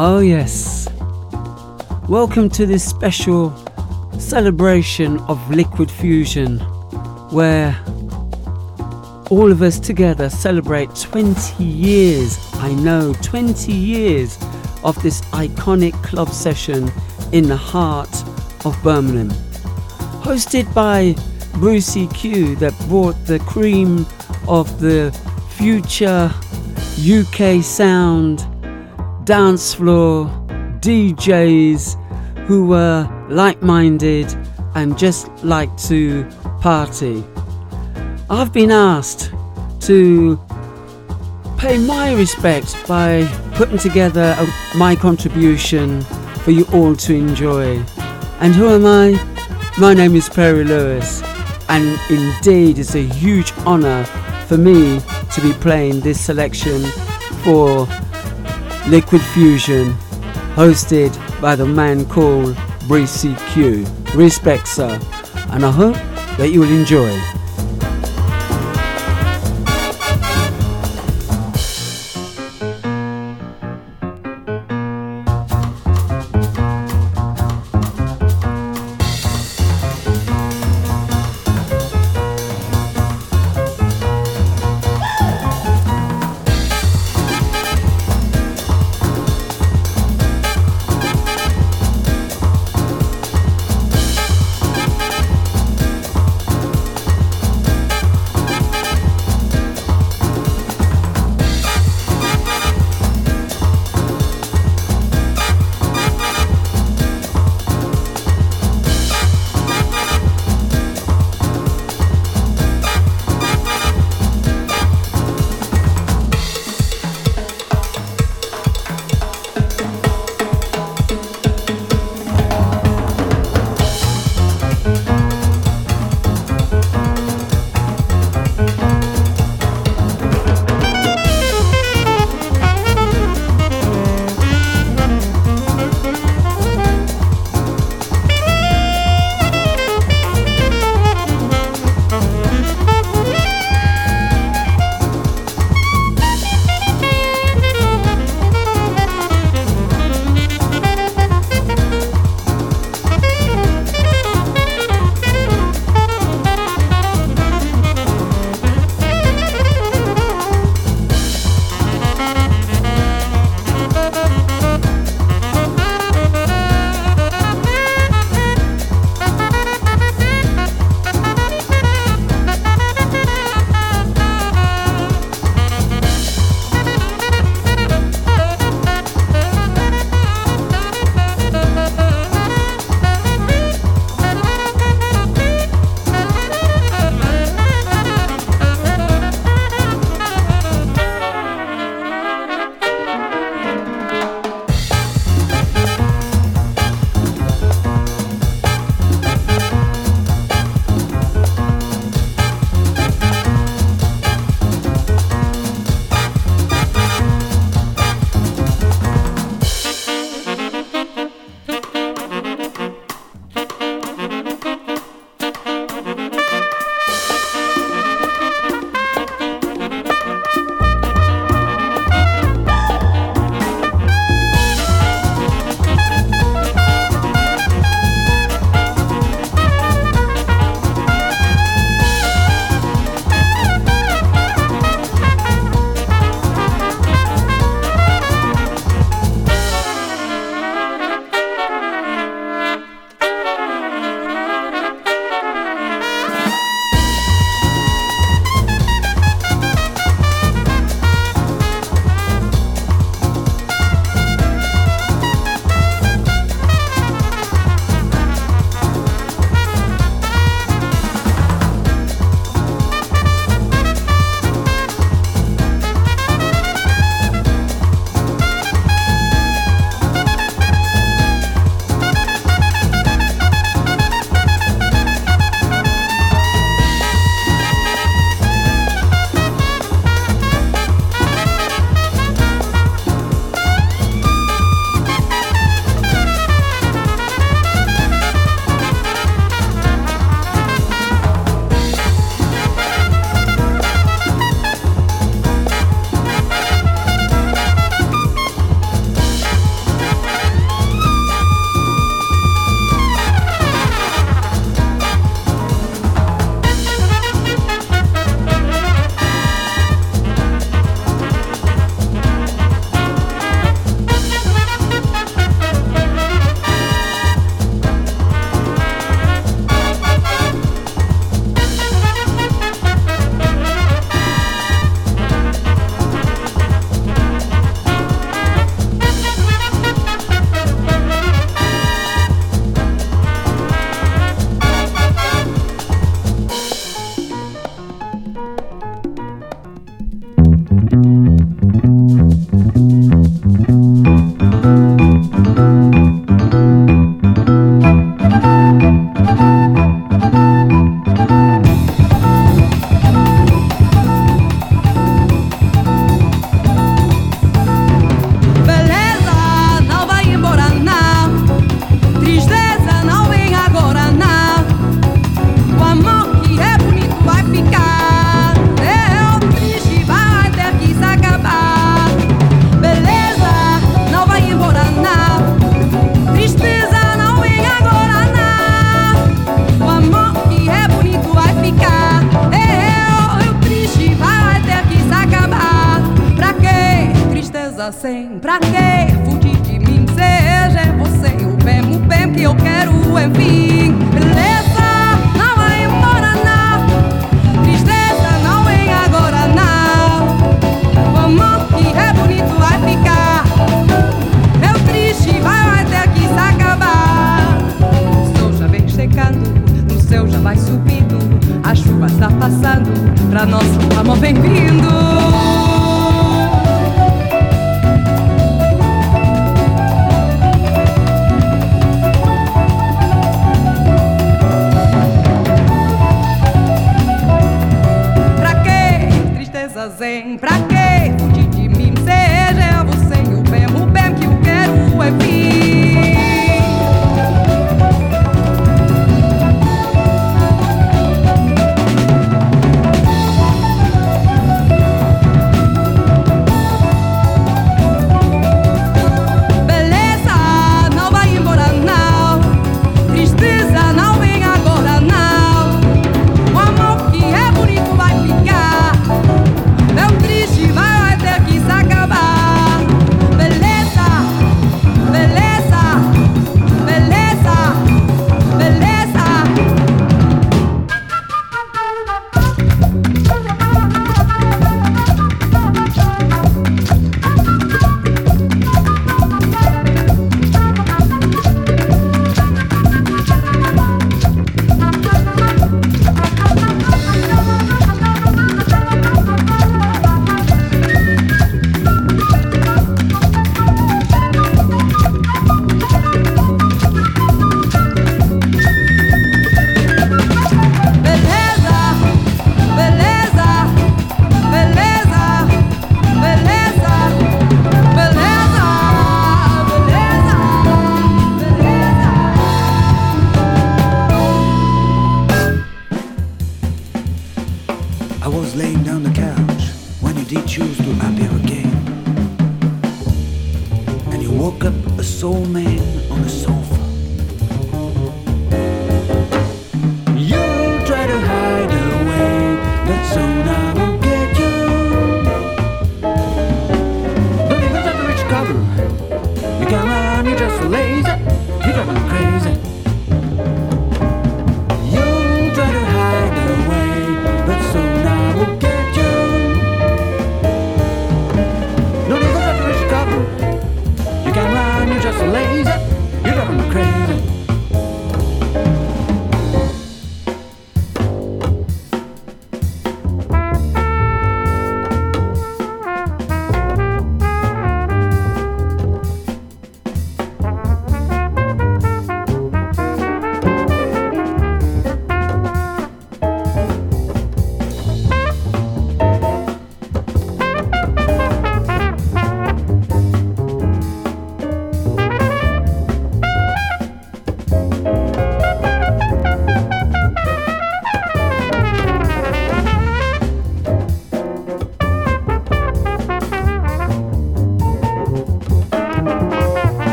Oh, yes. Welcome to this special celebration of Liquid Fusion, where all of us together celebrate 20 years, I know, 20 years of this iconic club session in the heart of Birmingham. Hosted by Brucey Q, that brought the cream of the future UK sound, dance floor, DJs who were like minded and just like to party. I've been asked to pay my respects by putting together a, my contribution for you all to enjoy. And who am I? My name is Perry Lewis, and indeed it's a huge honour for me to be playing this selection for Liquid Fusion, hosted by the man called Brucey Q. Respect, sir, and I hope that you will enjoy.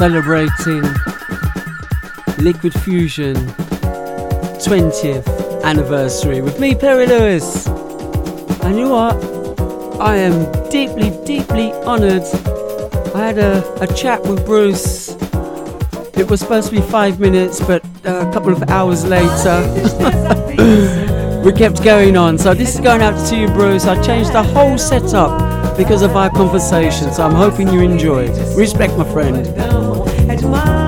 Celebrating Liquid Fusion 20th anniversary with me, Perry Lewis. And you know what? I am deeply, deeply honoured. I had a, a chat with Bruce. It was supposed to be five minutes, but a couple of hours later, we kept going on. So this is going out to you, Bruce. I changed the whole setup because of our conversation. So I'm hoping you enjoy. Respect, my friend my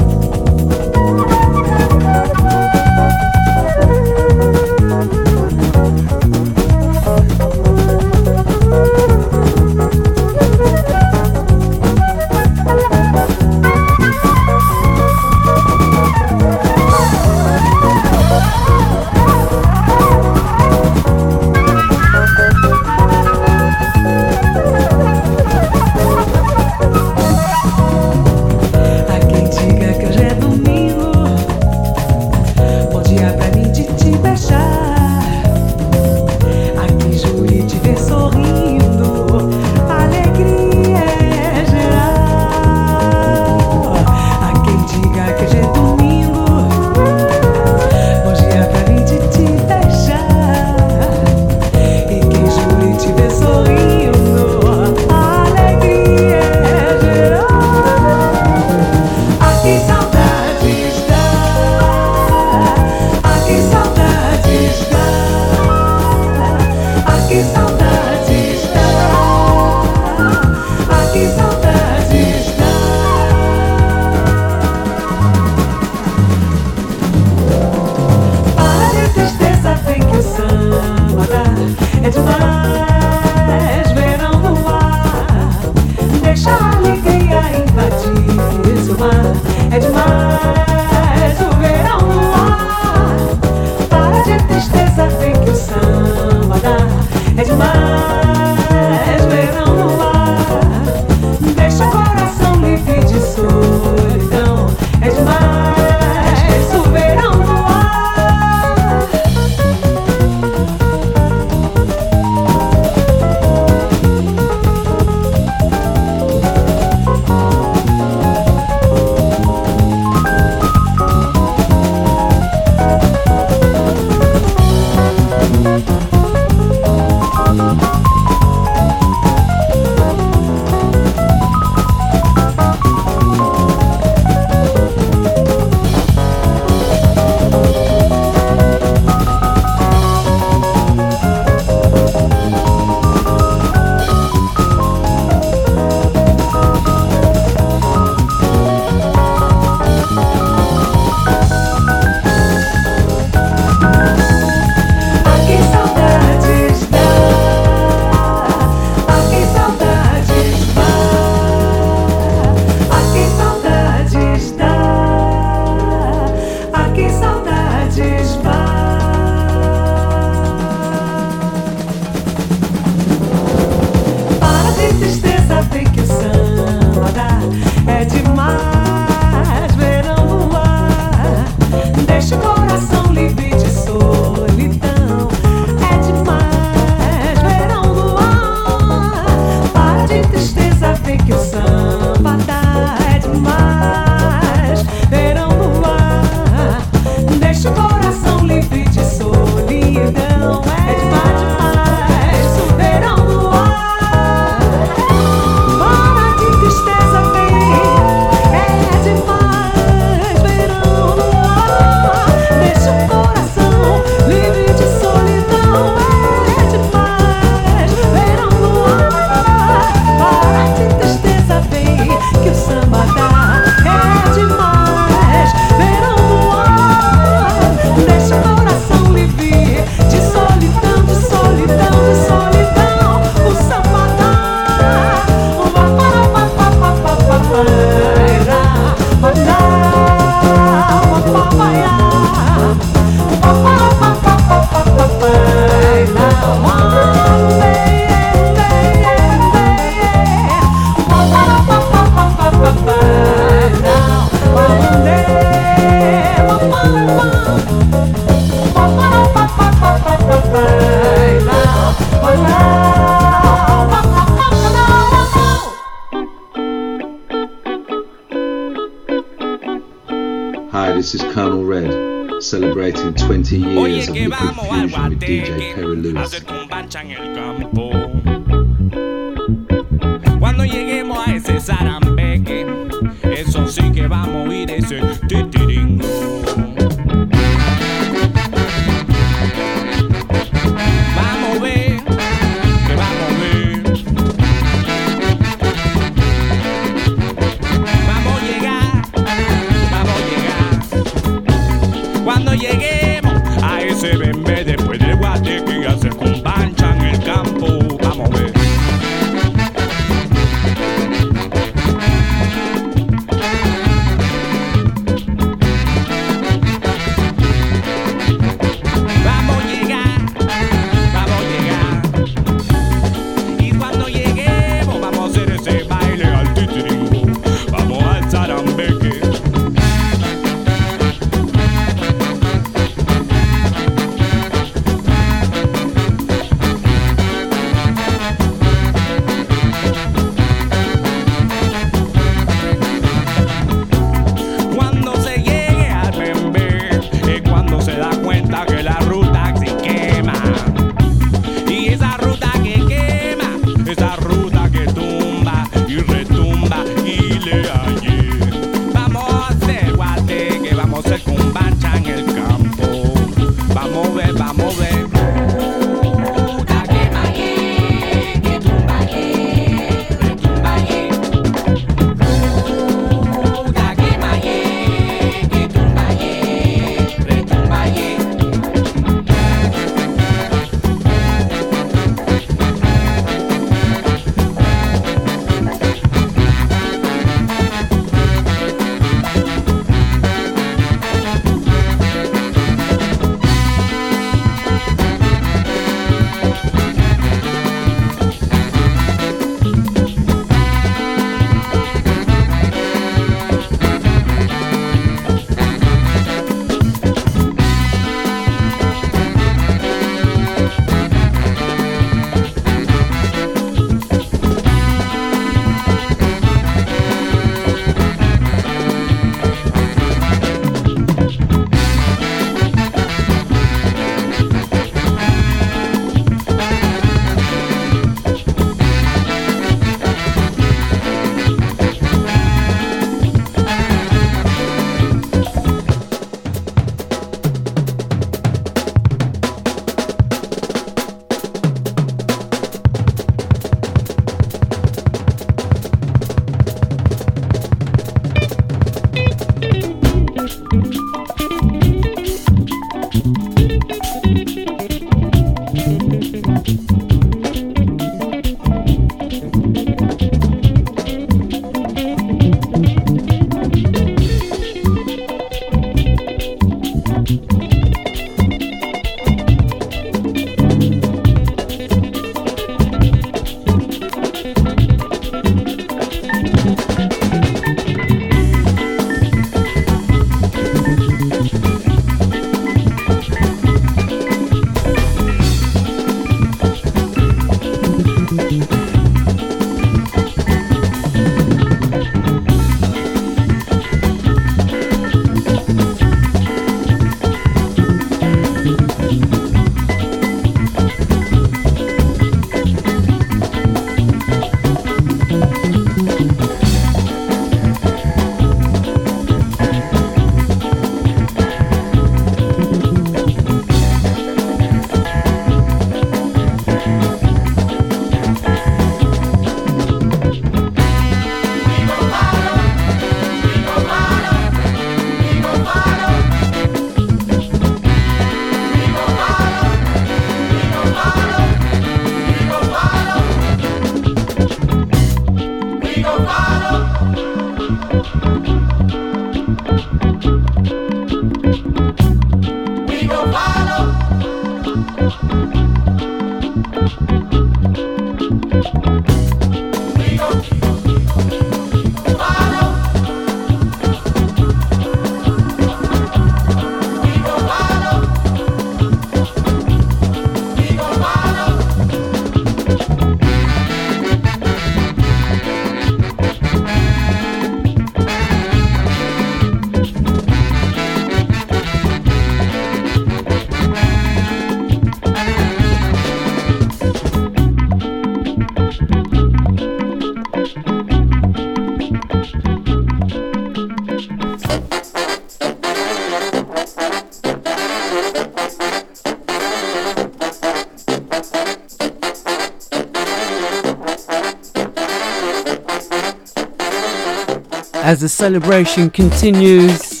the celebration continues.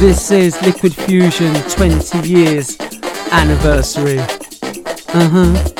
This is Liquid Fusion 20 years anniversary. Uh huh.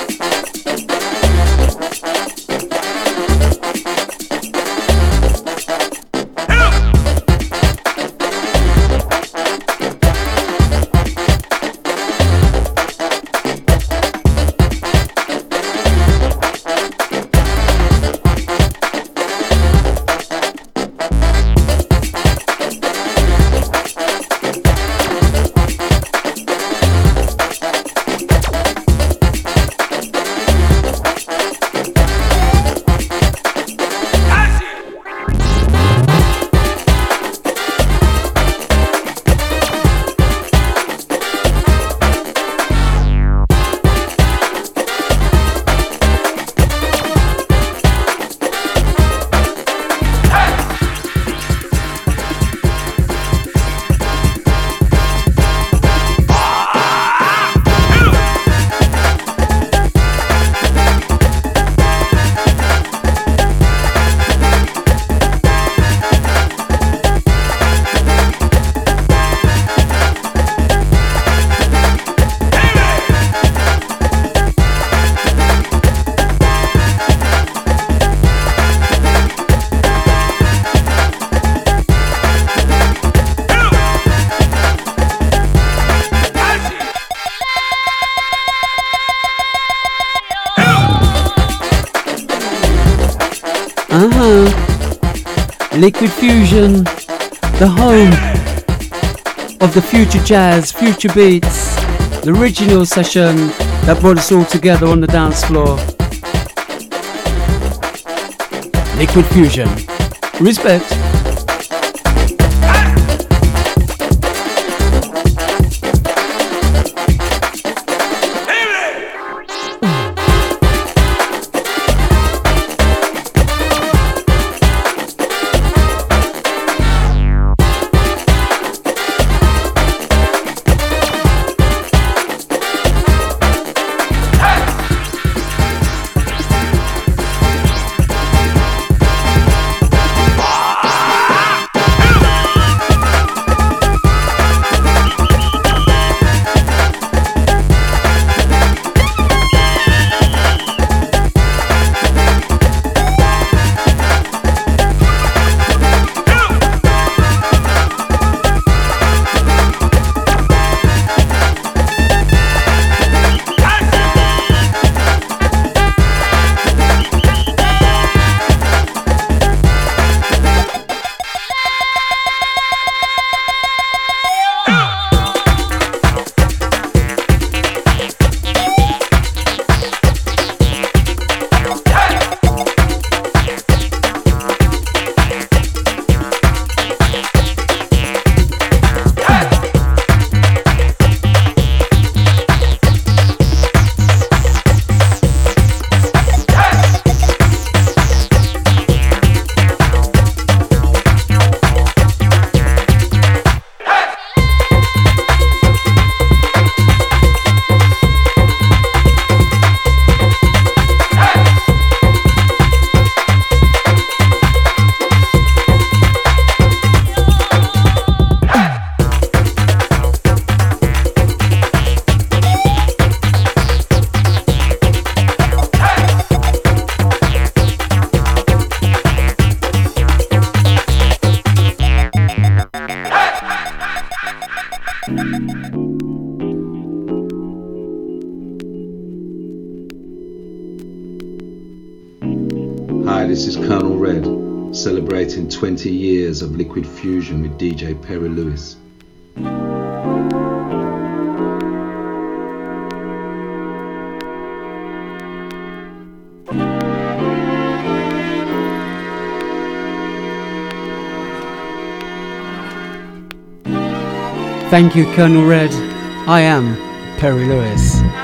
Liquid Fusion, the home of the future jazz, future beats, the original session that brought us all together on the dance floor. Liquid Fusion. Respect. With DJ Perry Lewis. Thank you, Colonel Red. I am Perry Lewis.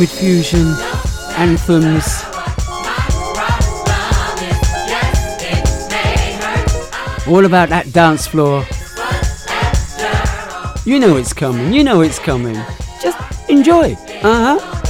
Liquid Fusion anthems. All about that dance floor. You know it's coming, you know it's coming. Just enjoy. Uh huh.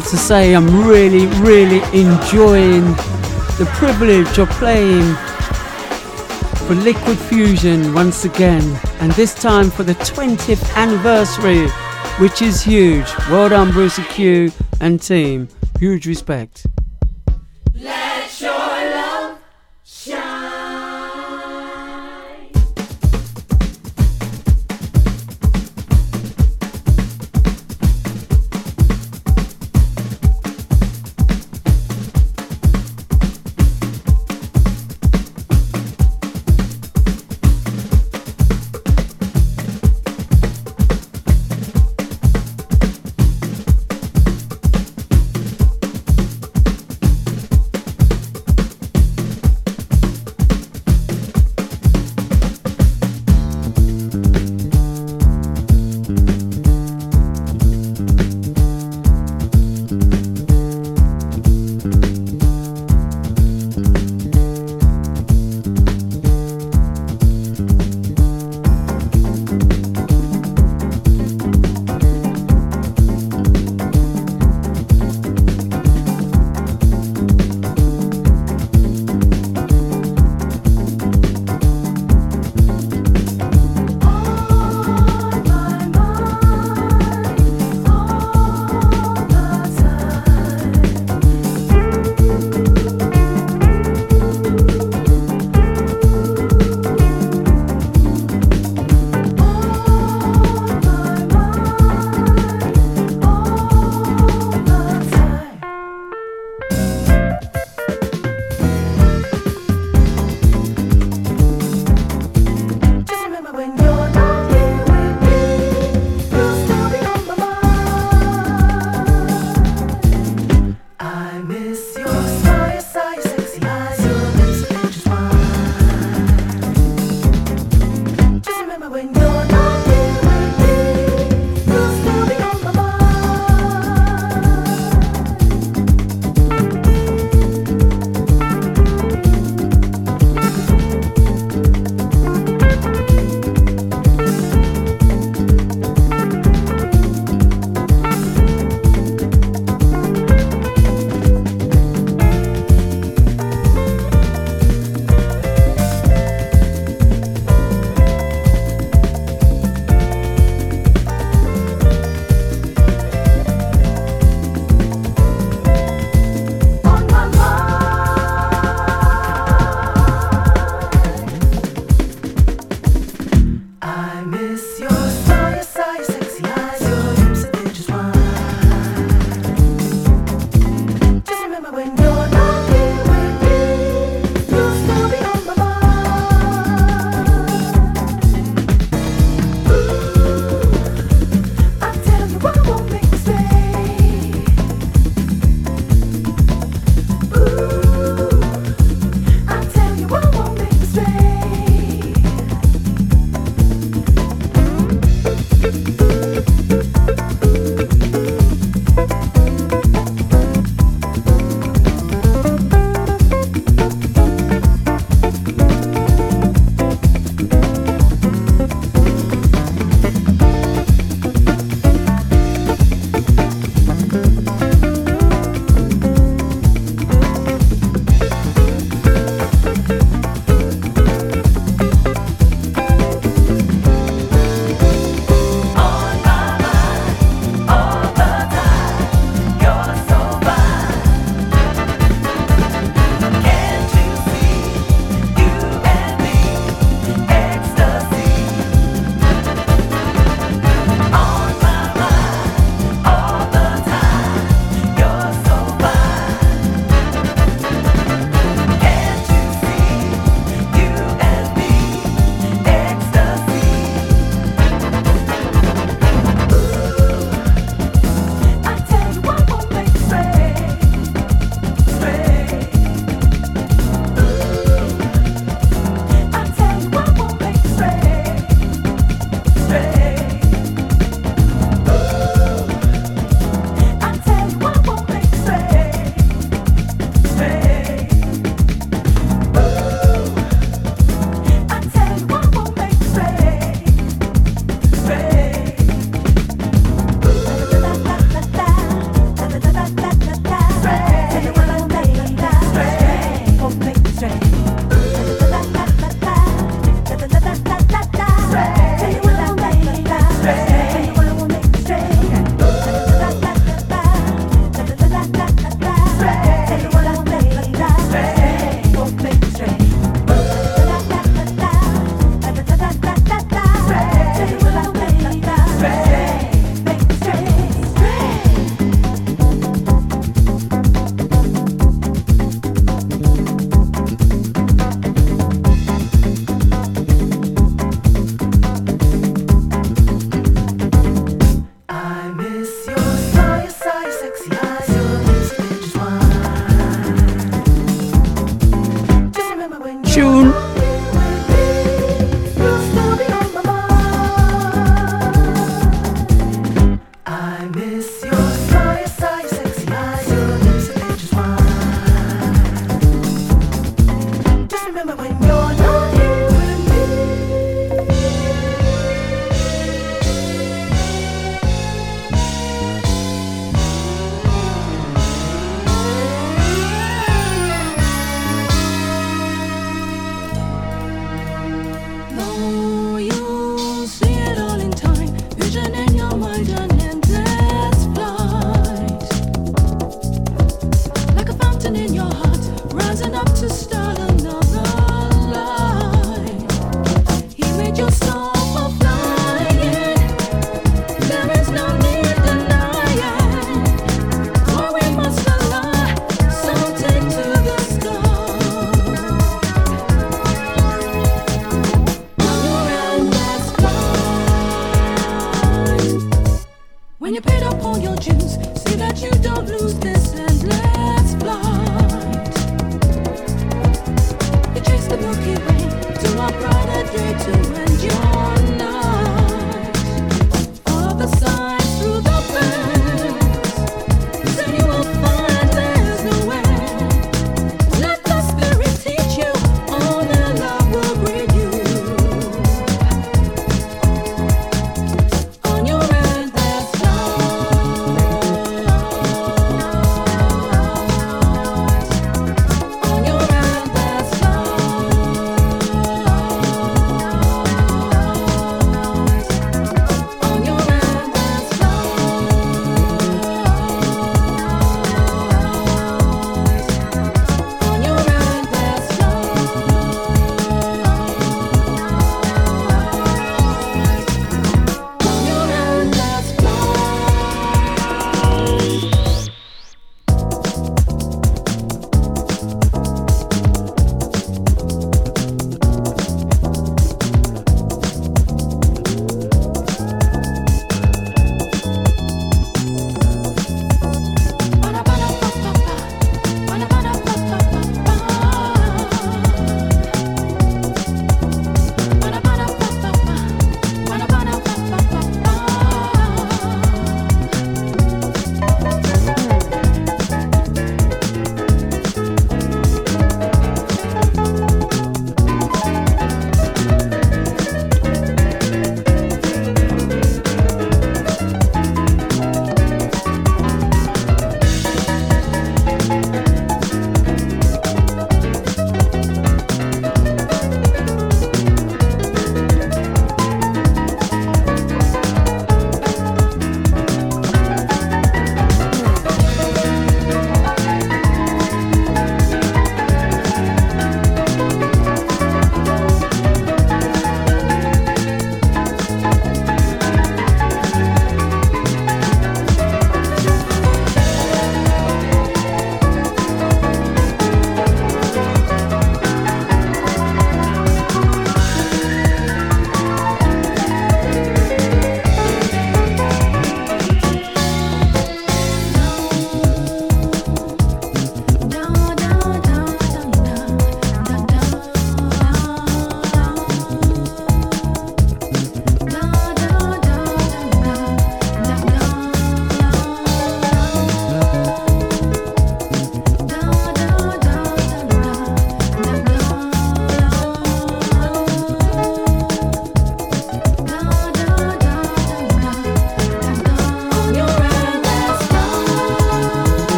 Got to say, I'm really, really enjoying the privilege of playing for Liquid Fusion once again, and this time for the 20th anniversary, which is huge. Well done, Brucey Q and team. Huge respect.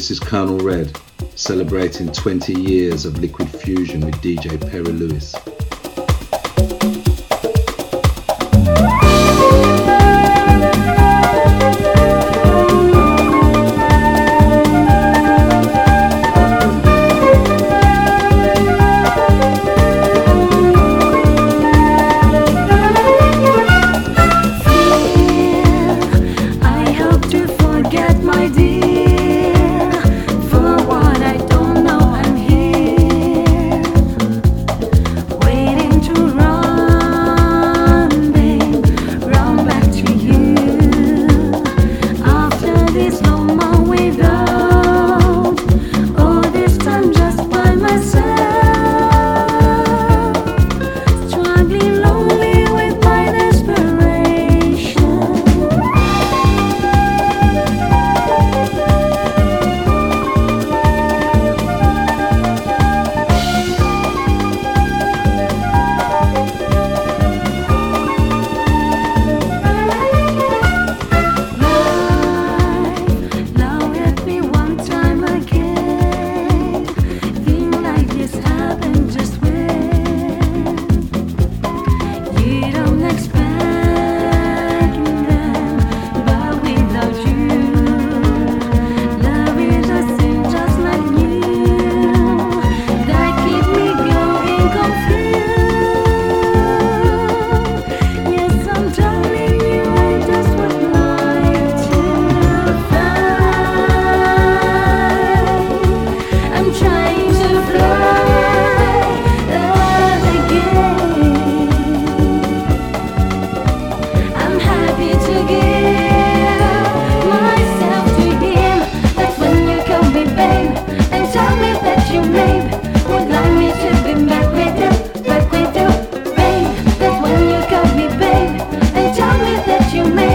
This is Colonel Red, celebrating 20 years of Liquid Fusion with DJ Perry Lewis. sentimento.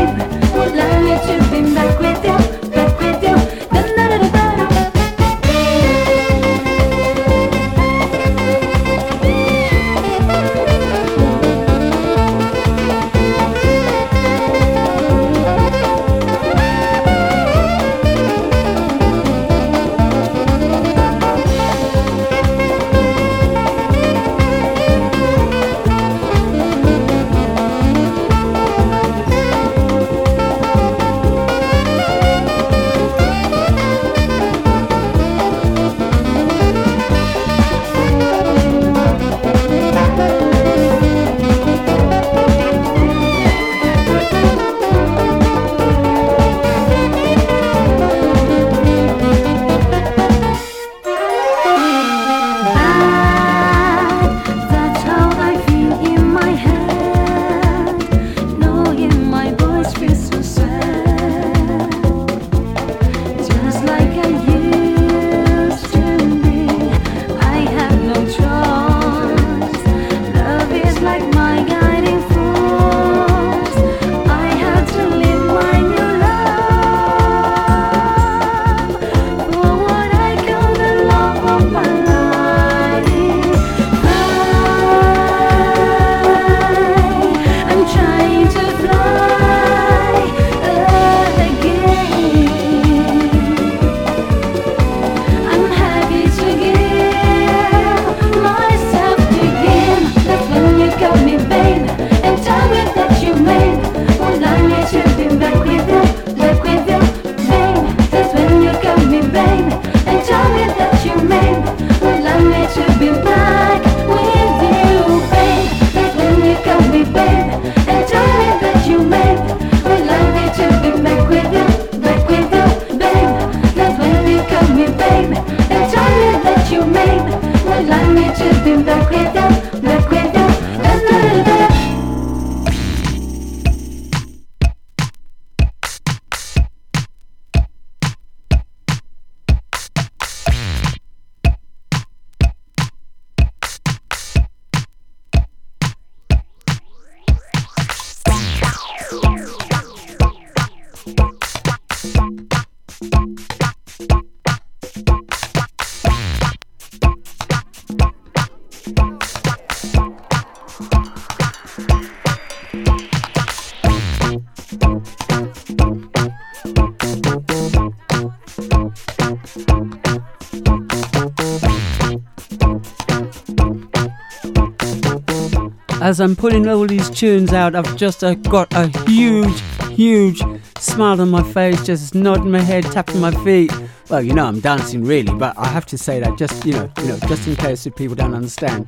As I'm putting all these tunes out, I've just uh, got a huge, huge smile on my face, just nodding my head, tapping my feet. Well, you know I'm dancing really, but I have to say that just you know, you know, just in case if people don't understand.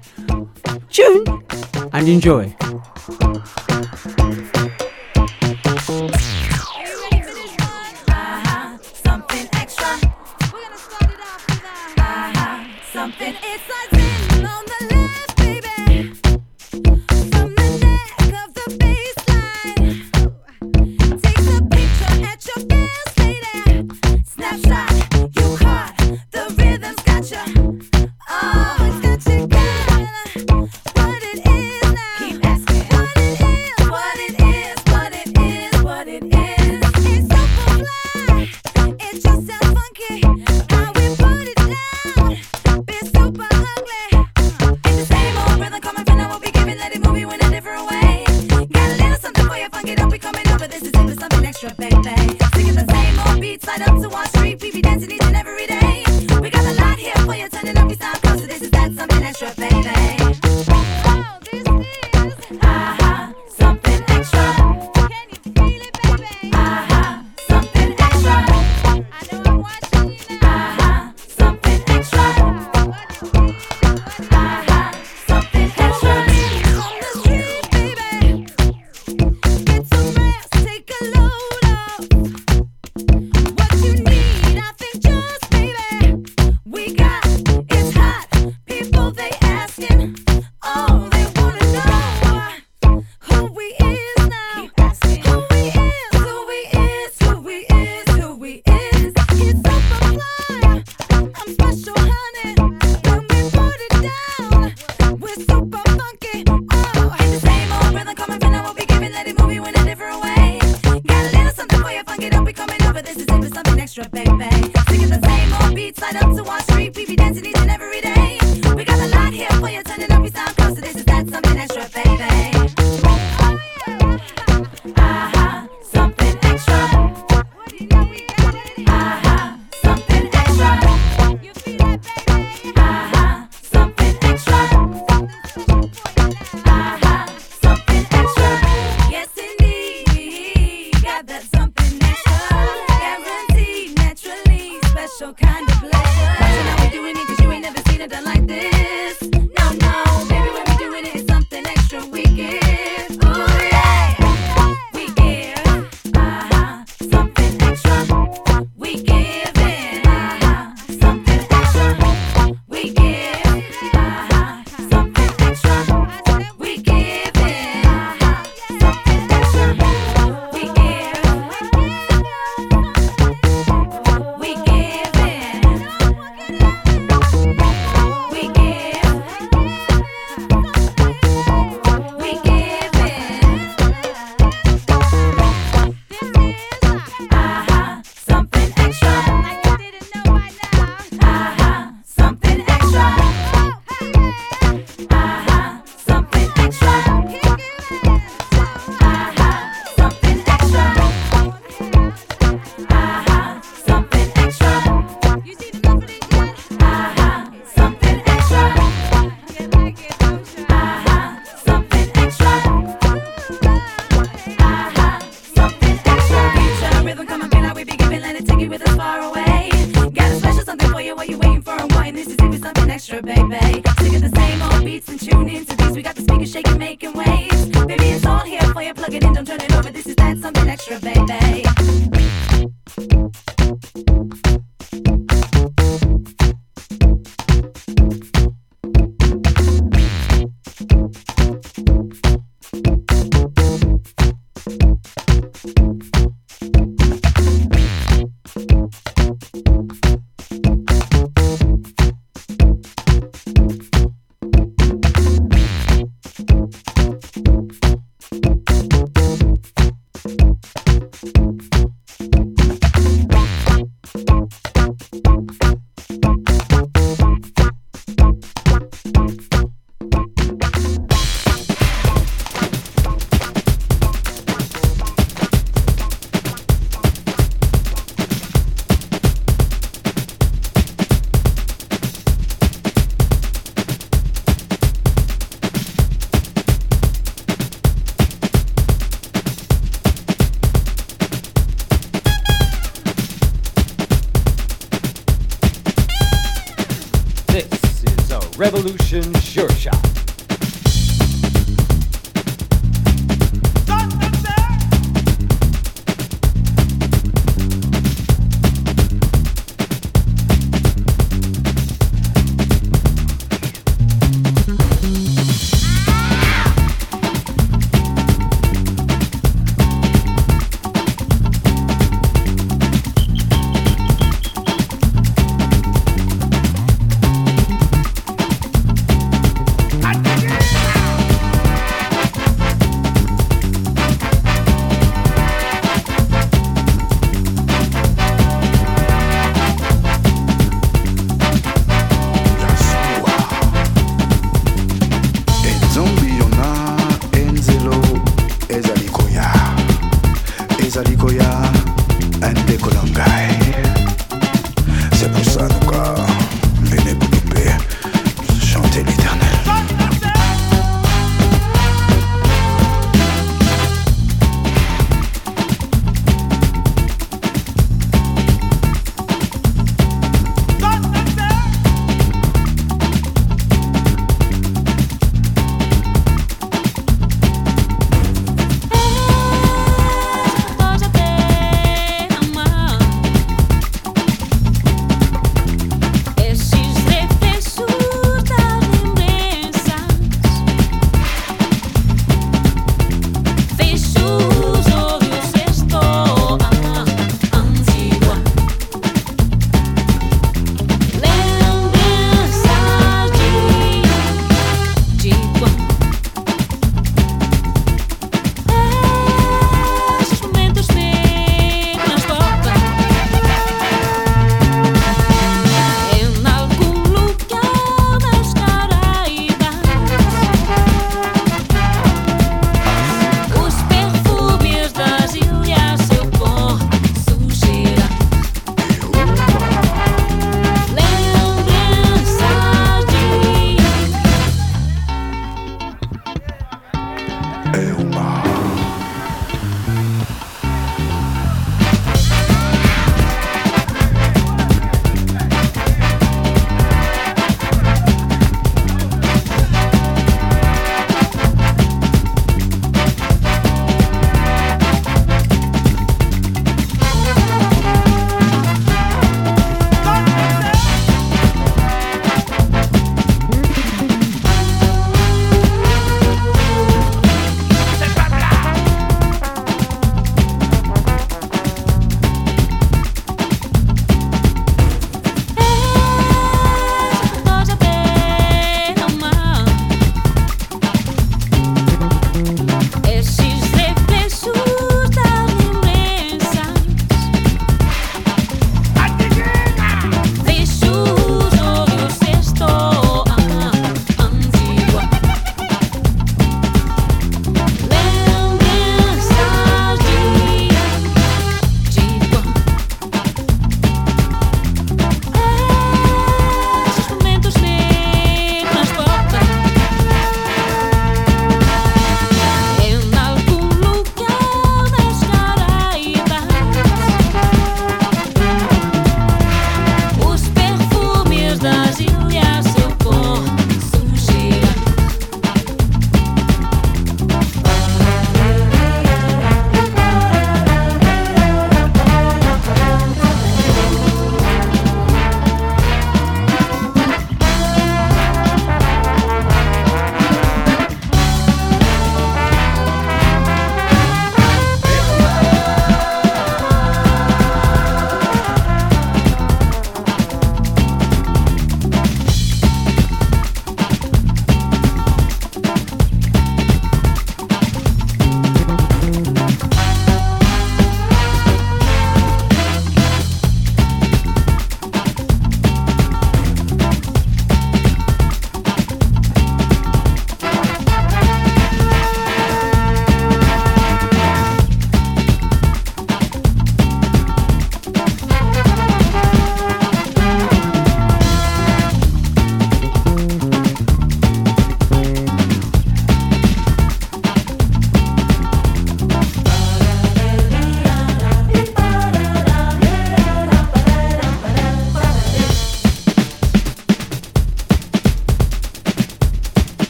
Tune and enjoy.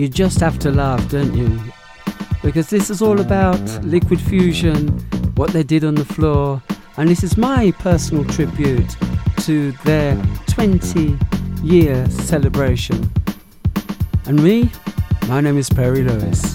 You just have to laugh, don't you? Because this is all about Liquid Fusion, what they did on the floor, and this is my personal tribute to their 20 year celebration. And me, my name is Perry Lewis.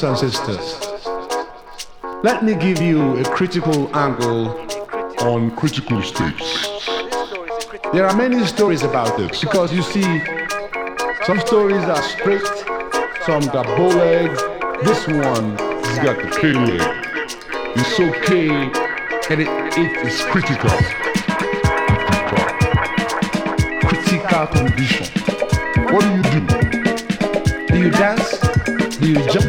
Brothers and sisters, let me give you a critical angle on critical states. There are many stories about this because you see, some stories are straight, some got bow legs. This one has got the K leg. It's okay, and it, it is critical. Critical condition. What do you do? Do you dance? Do you jump?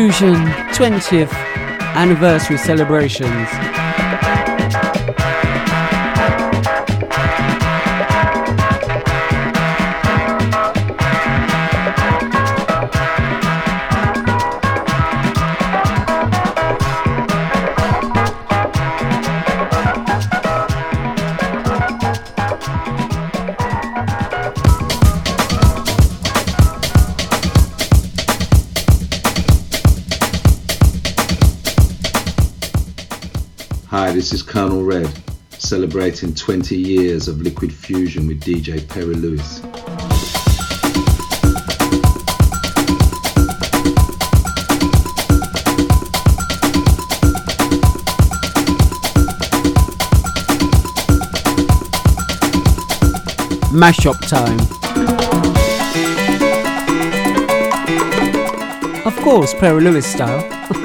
Fusion 20th anniversary celebrations. Celebrating 20 years of Liquid Fusion with DJ Perry Lewis. Mashup time. Of course, Perry Lewis style.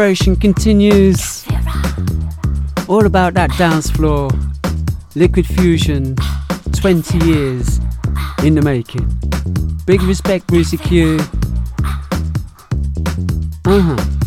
celebration continues. All about that dance floor. Liquid Fusion, 20 years in the making. Big respect, Brucey Q. Uh huh.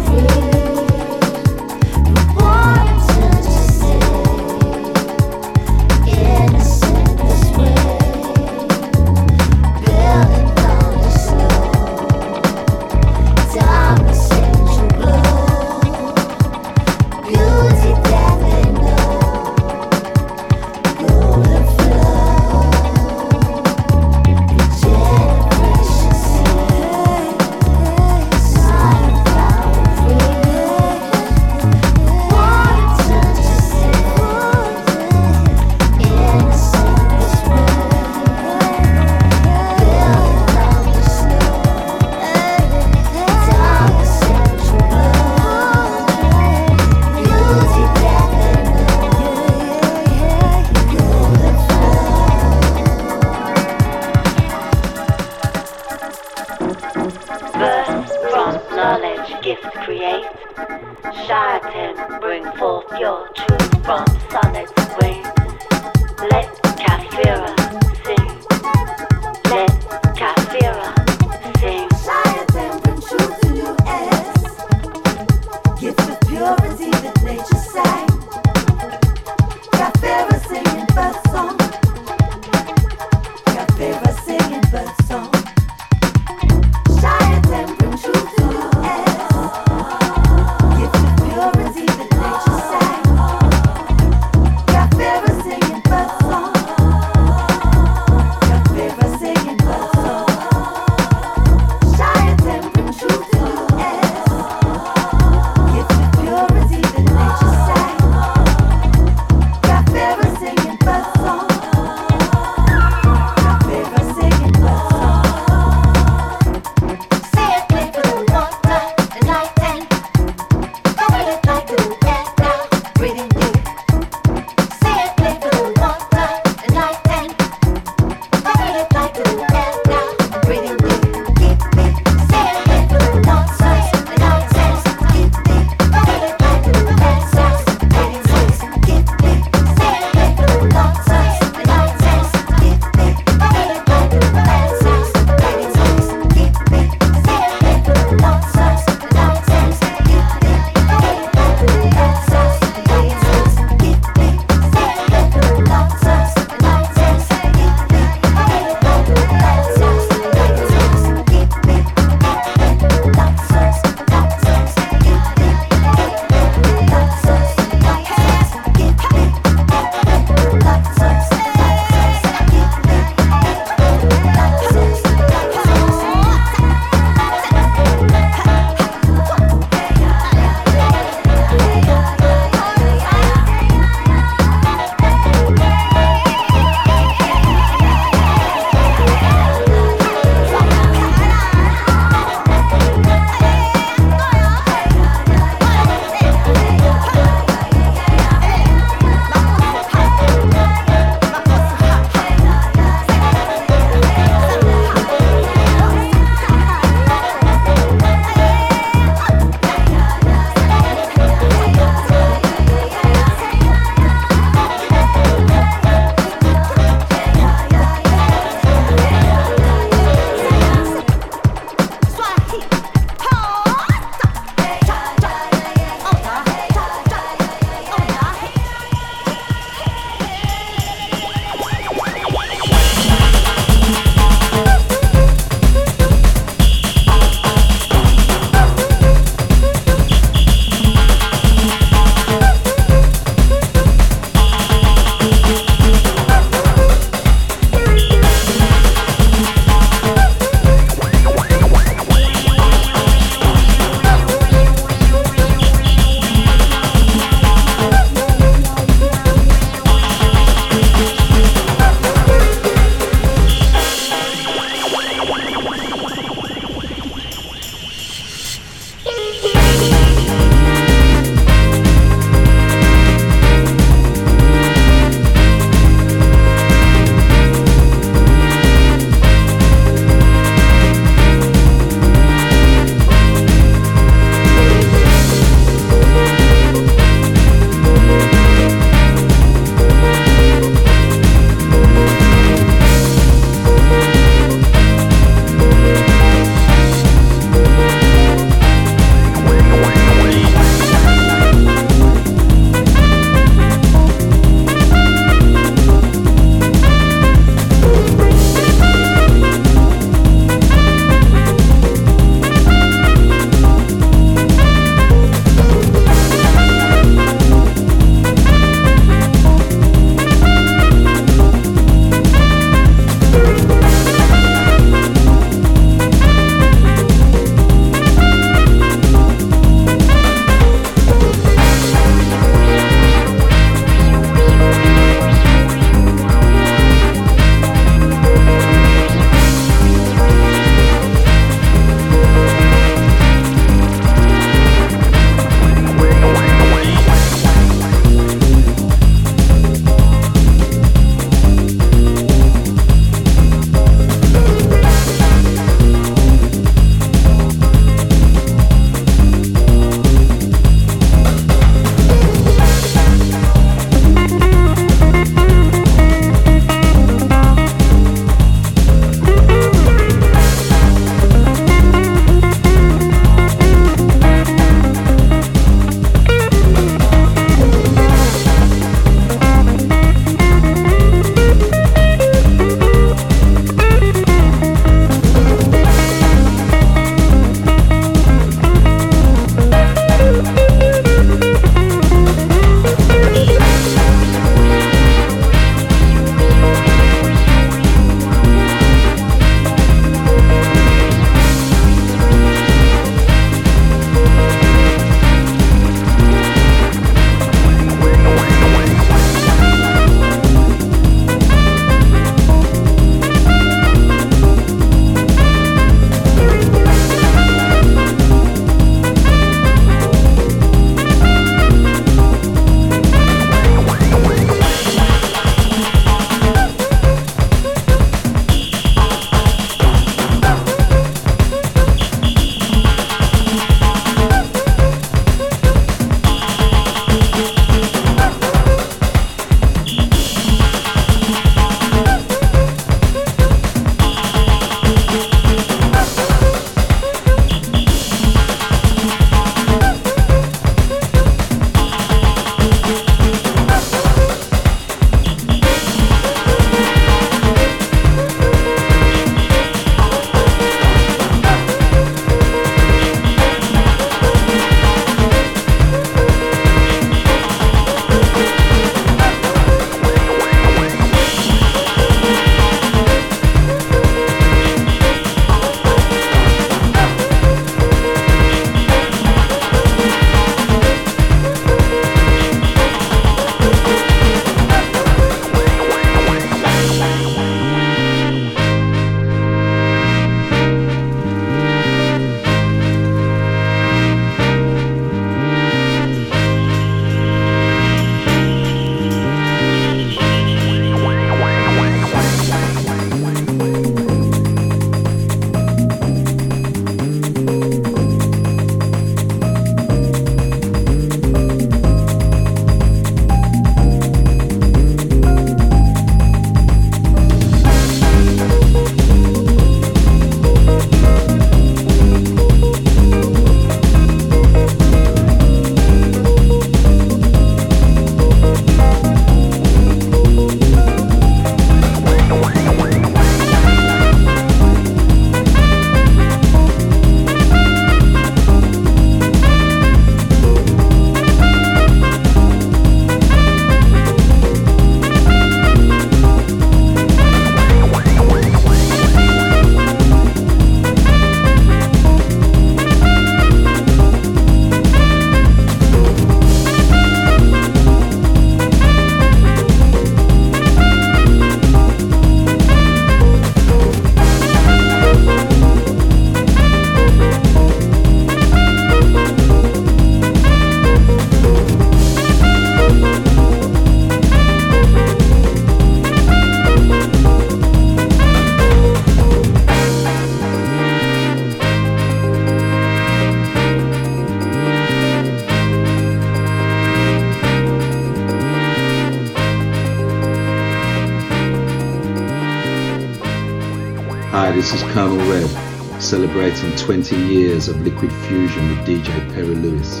20 years of liquid fusion with DJ Perry Lewis.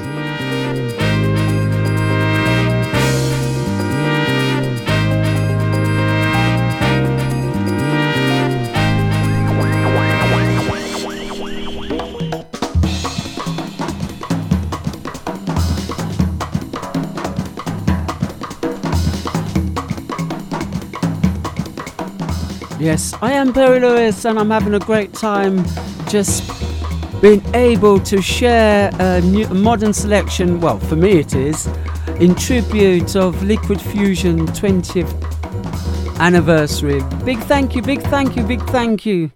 Yes, I am Perry Lewis and I'm having a great time just being able to share a, new, modern selection, well, for me it is, in tribute of Liquid Fusion 20th anniversary. Big thank you, big thank you, big thank you.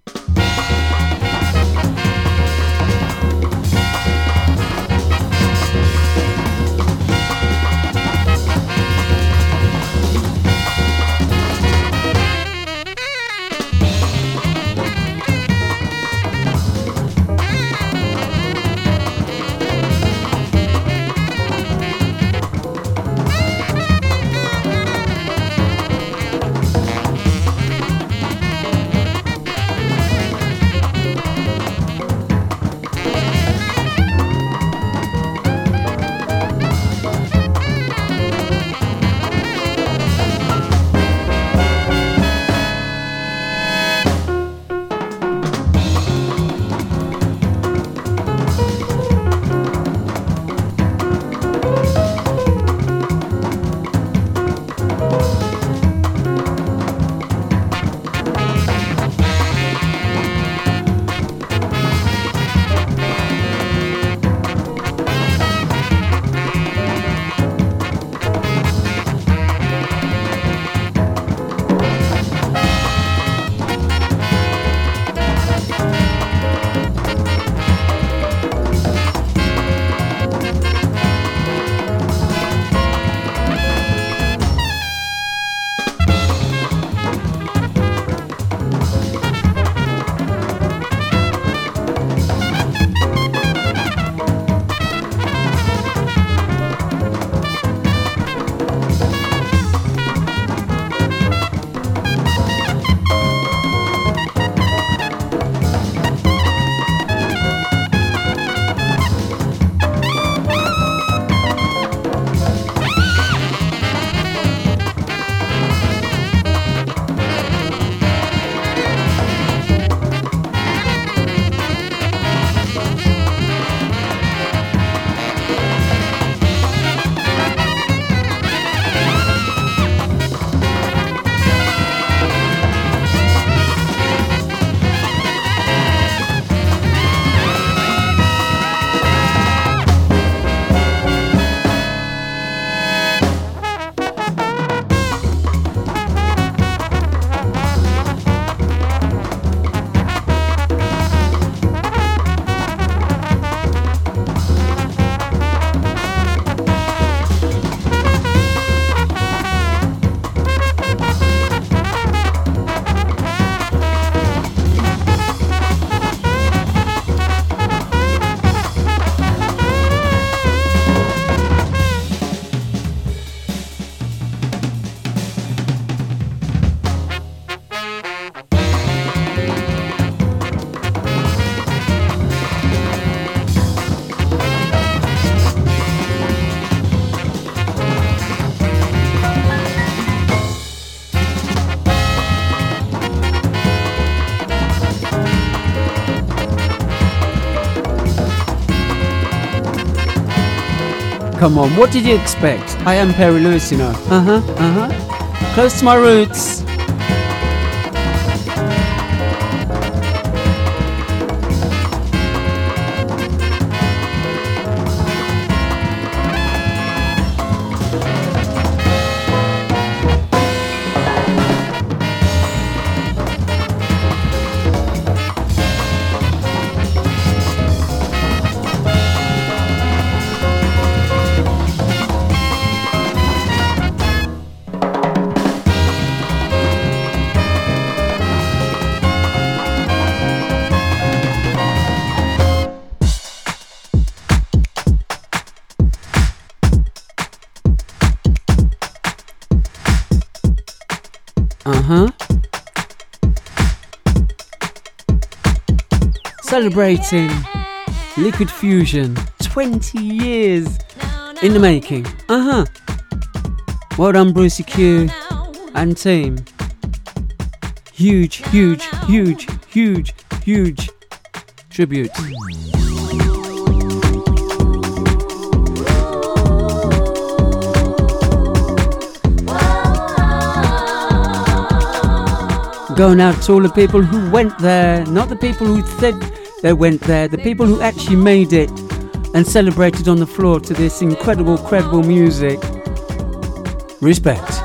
Come on, what did you expect? I am Perry Lewis, you know. Uh huh, uh huh. Close to my roots. Celebrating Liquid Fusion 20 years in the making. Uh huh. Well done, Brucey Q and team. Huge, huge, huge, huge, huge tribute. Going out to all the people who went there, not the people who said they went there, the people who actually made it and celebrated on the floor to this incredible, credible music. Respect.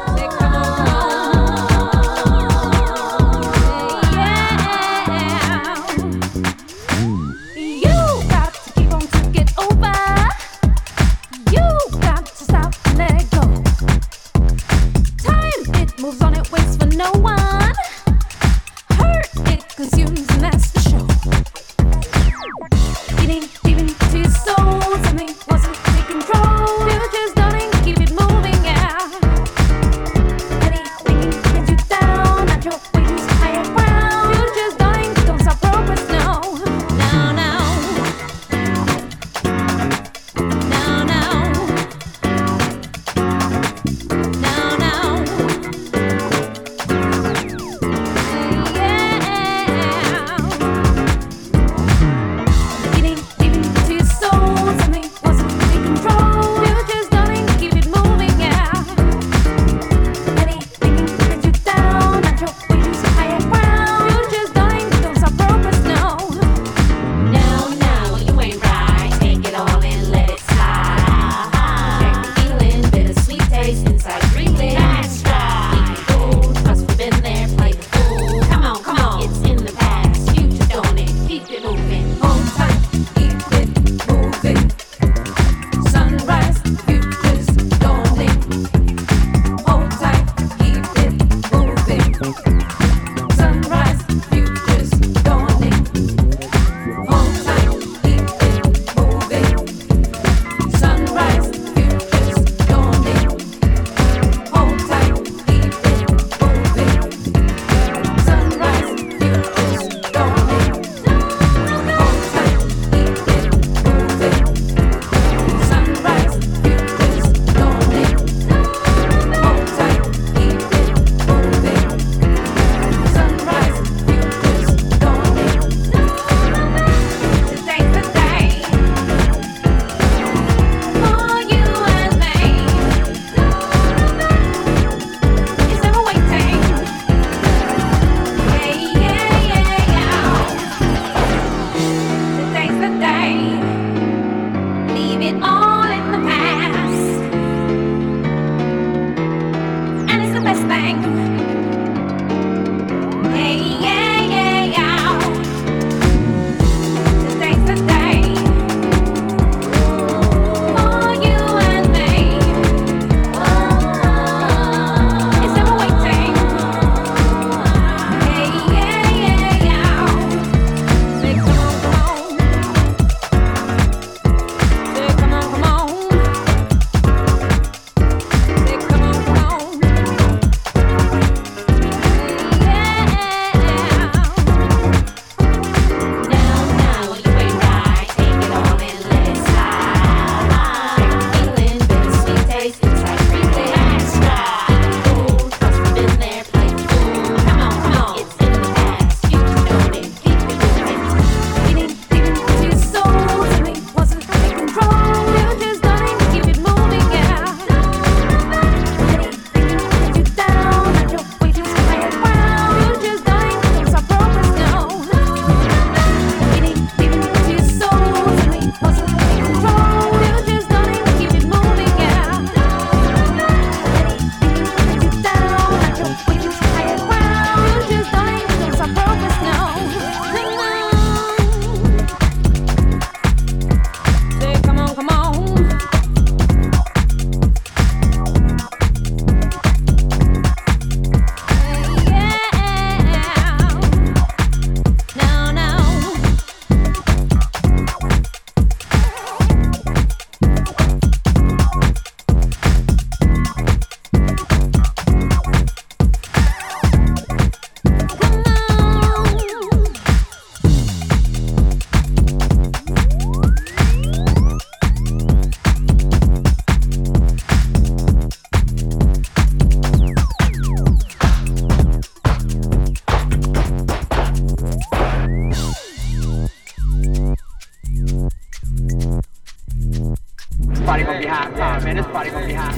Party gonna be hot, man. This party gonna be hot.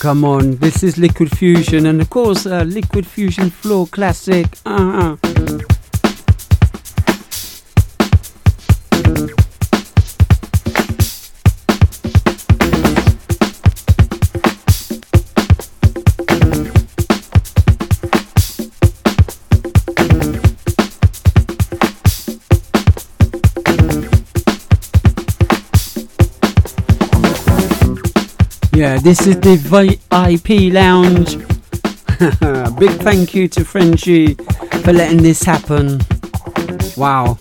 Come on, this is Liquid Fusion, and of course, uh, Liquid Fusion Floor Classic. Uh-huh. Yeah, this is the VIP lounge. Big thank you to Frenchy for letting this happen. Wow.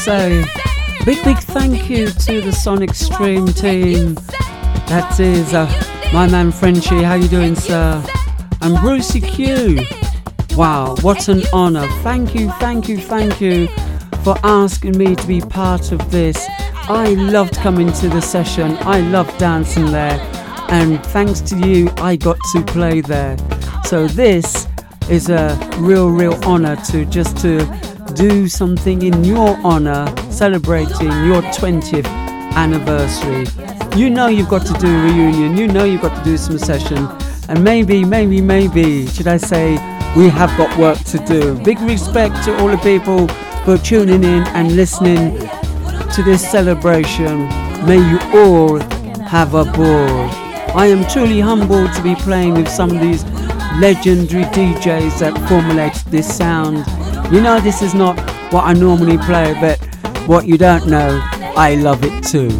Say? Big, big thank you to the Sonic Stream team. That is uh, my man Frenchie. How you doing, sir? And Brucey Q. Wow, what an honor. Thank you, thank you, thank you for asking me to be part of this. I loved coming to the session. I loved dancing there. And thanks to you, I got to play there. So this is a real, real honor to just to do something in your honor, celebrating your 20th anniversary. You know you've got to do a reunion, you know you've got to do some session, and maybe, maybe, maybe, should I say, we have got work to do. Big respect to all the people for tuning in and listening to this celebration. May you all have a ball. I am truly humbled to be playing with some of these legendary DJs that formulate this sound. You know, this is not what I normally play, but what you don't know, I love it too.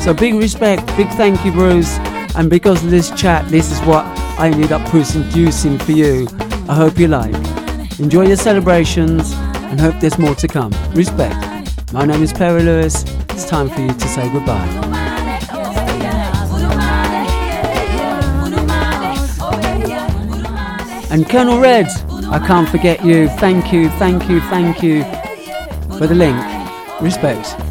So, big respect, big thank you, Bruce. And because of this chat, this is what I ended up producing for you. I hope you like. Enjoy your celebrations and hope there's more to come. Respect. My name is Perry Lewis. It's time for you to say goodbye. And Colonel Red, I can't forget you. Thank you, thank you, thank you for the link. Respect.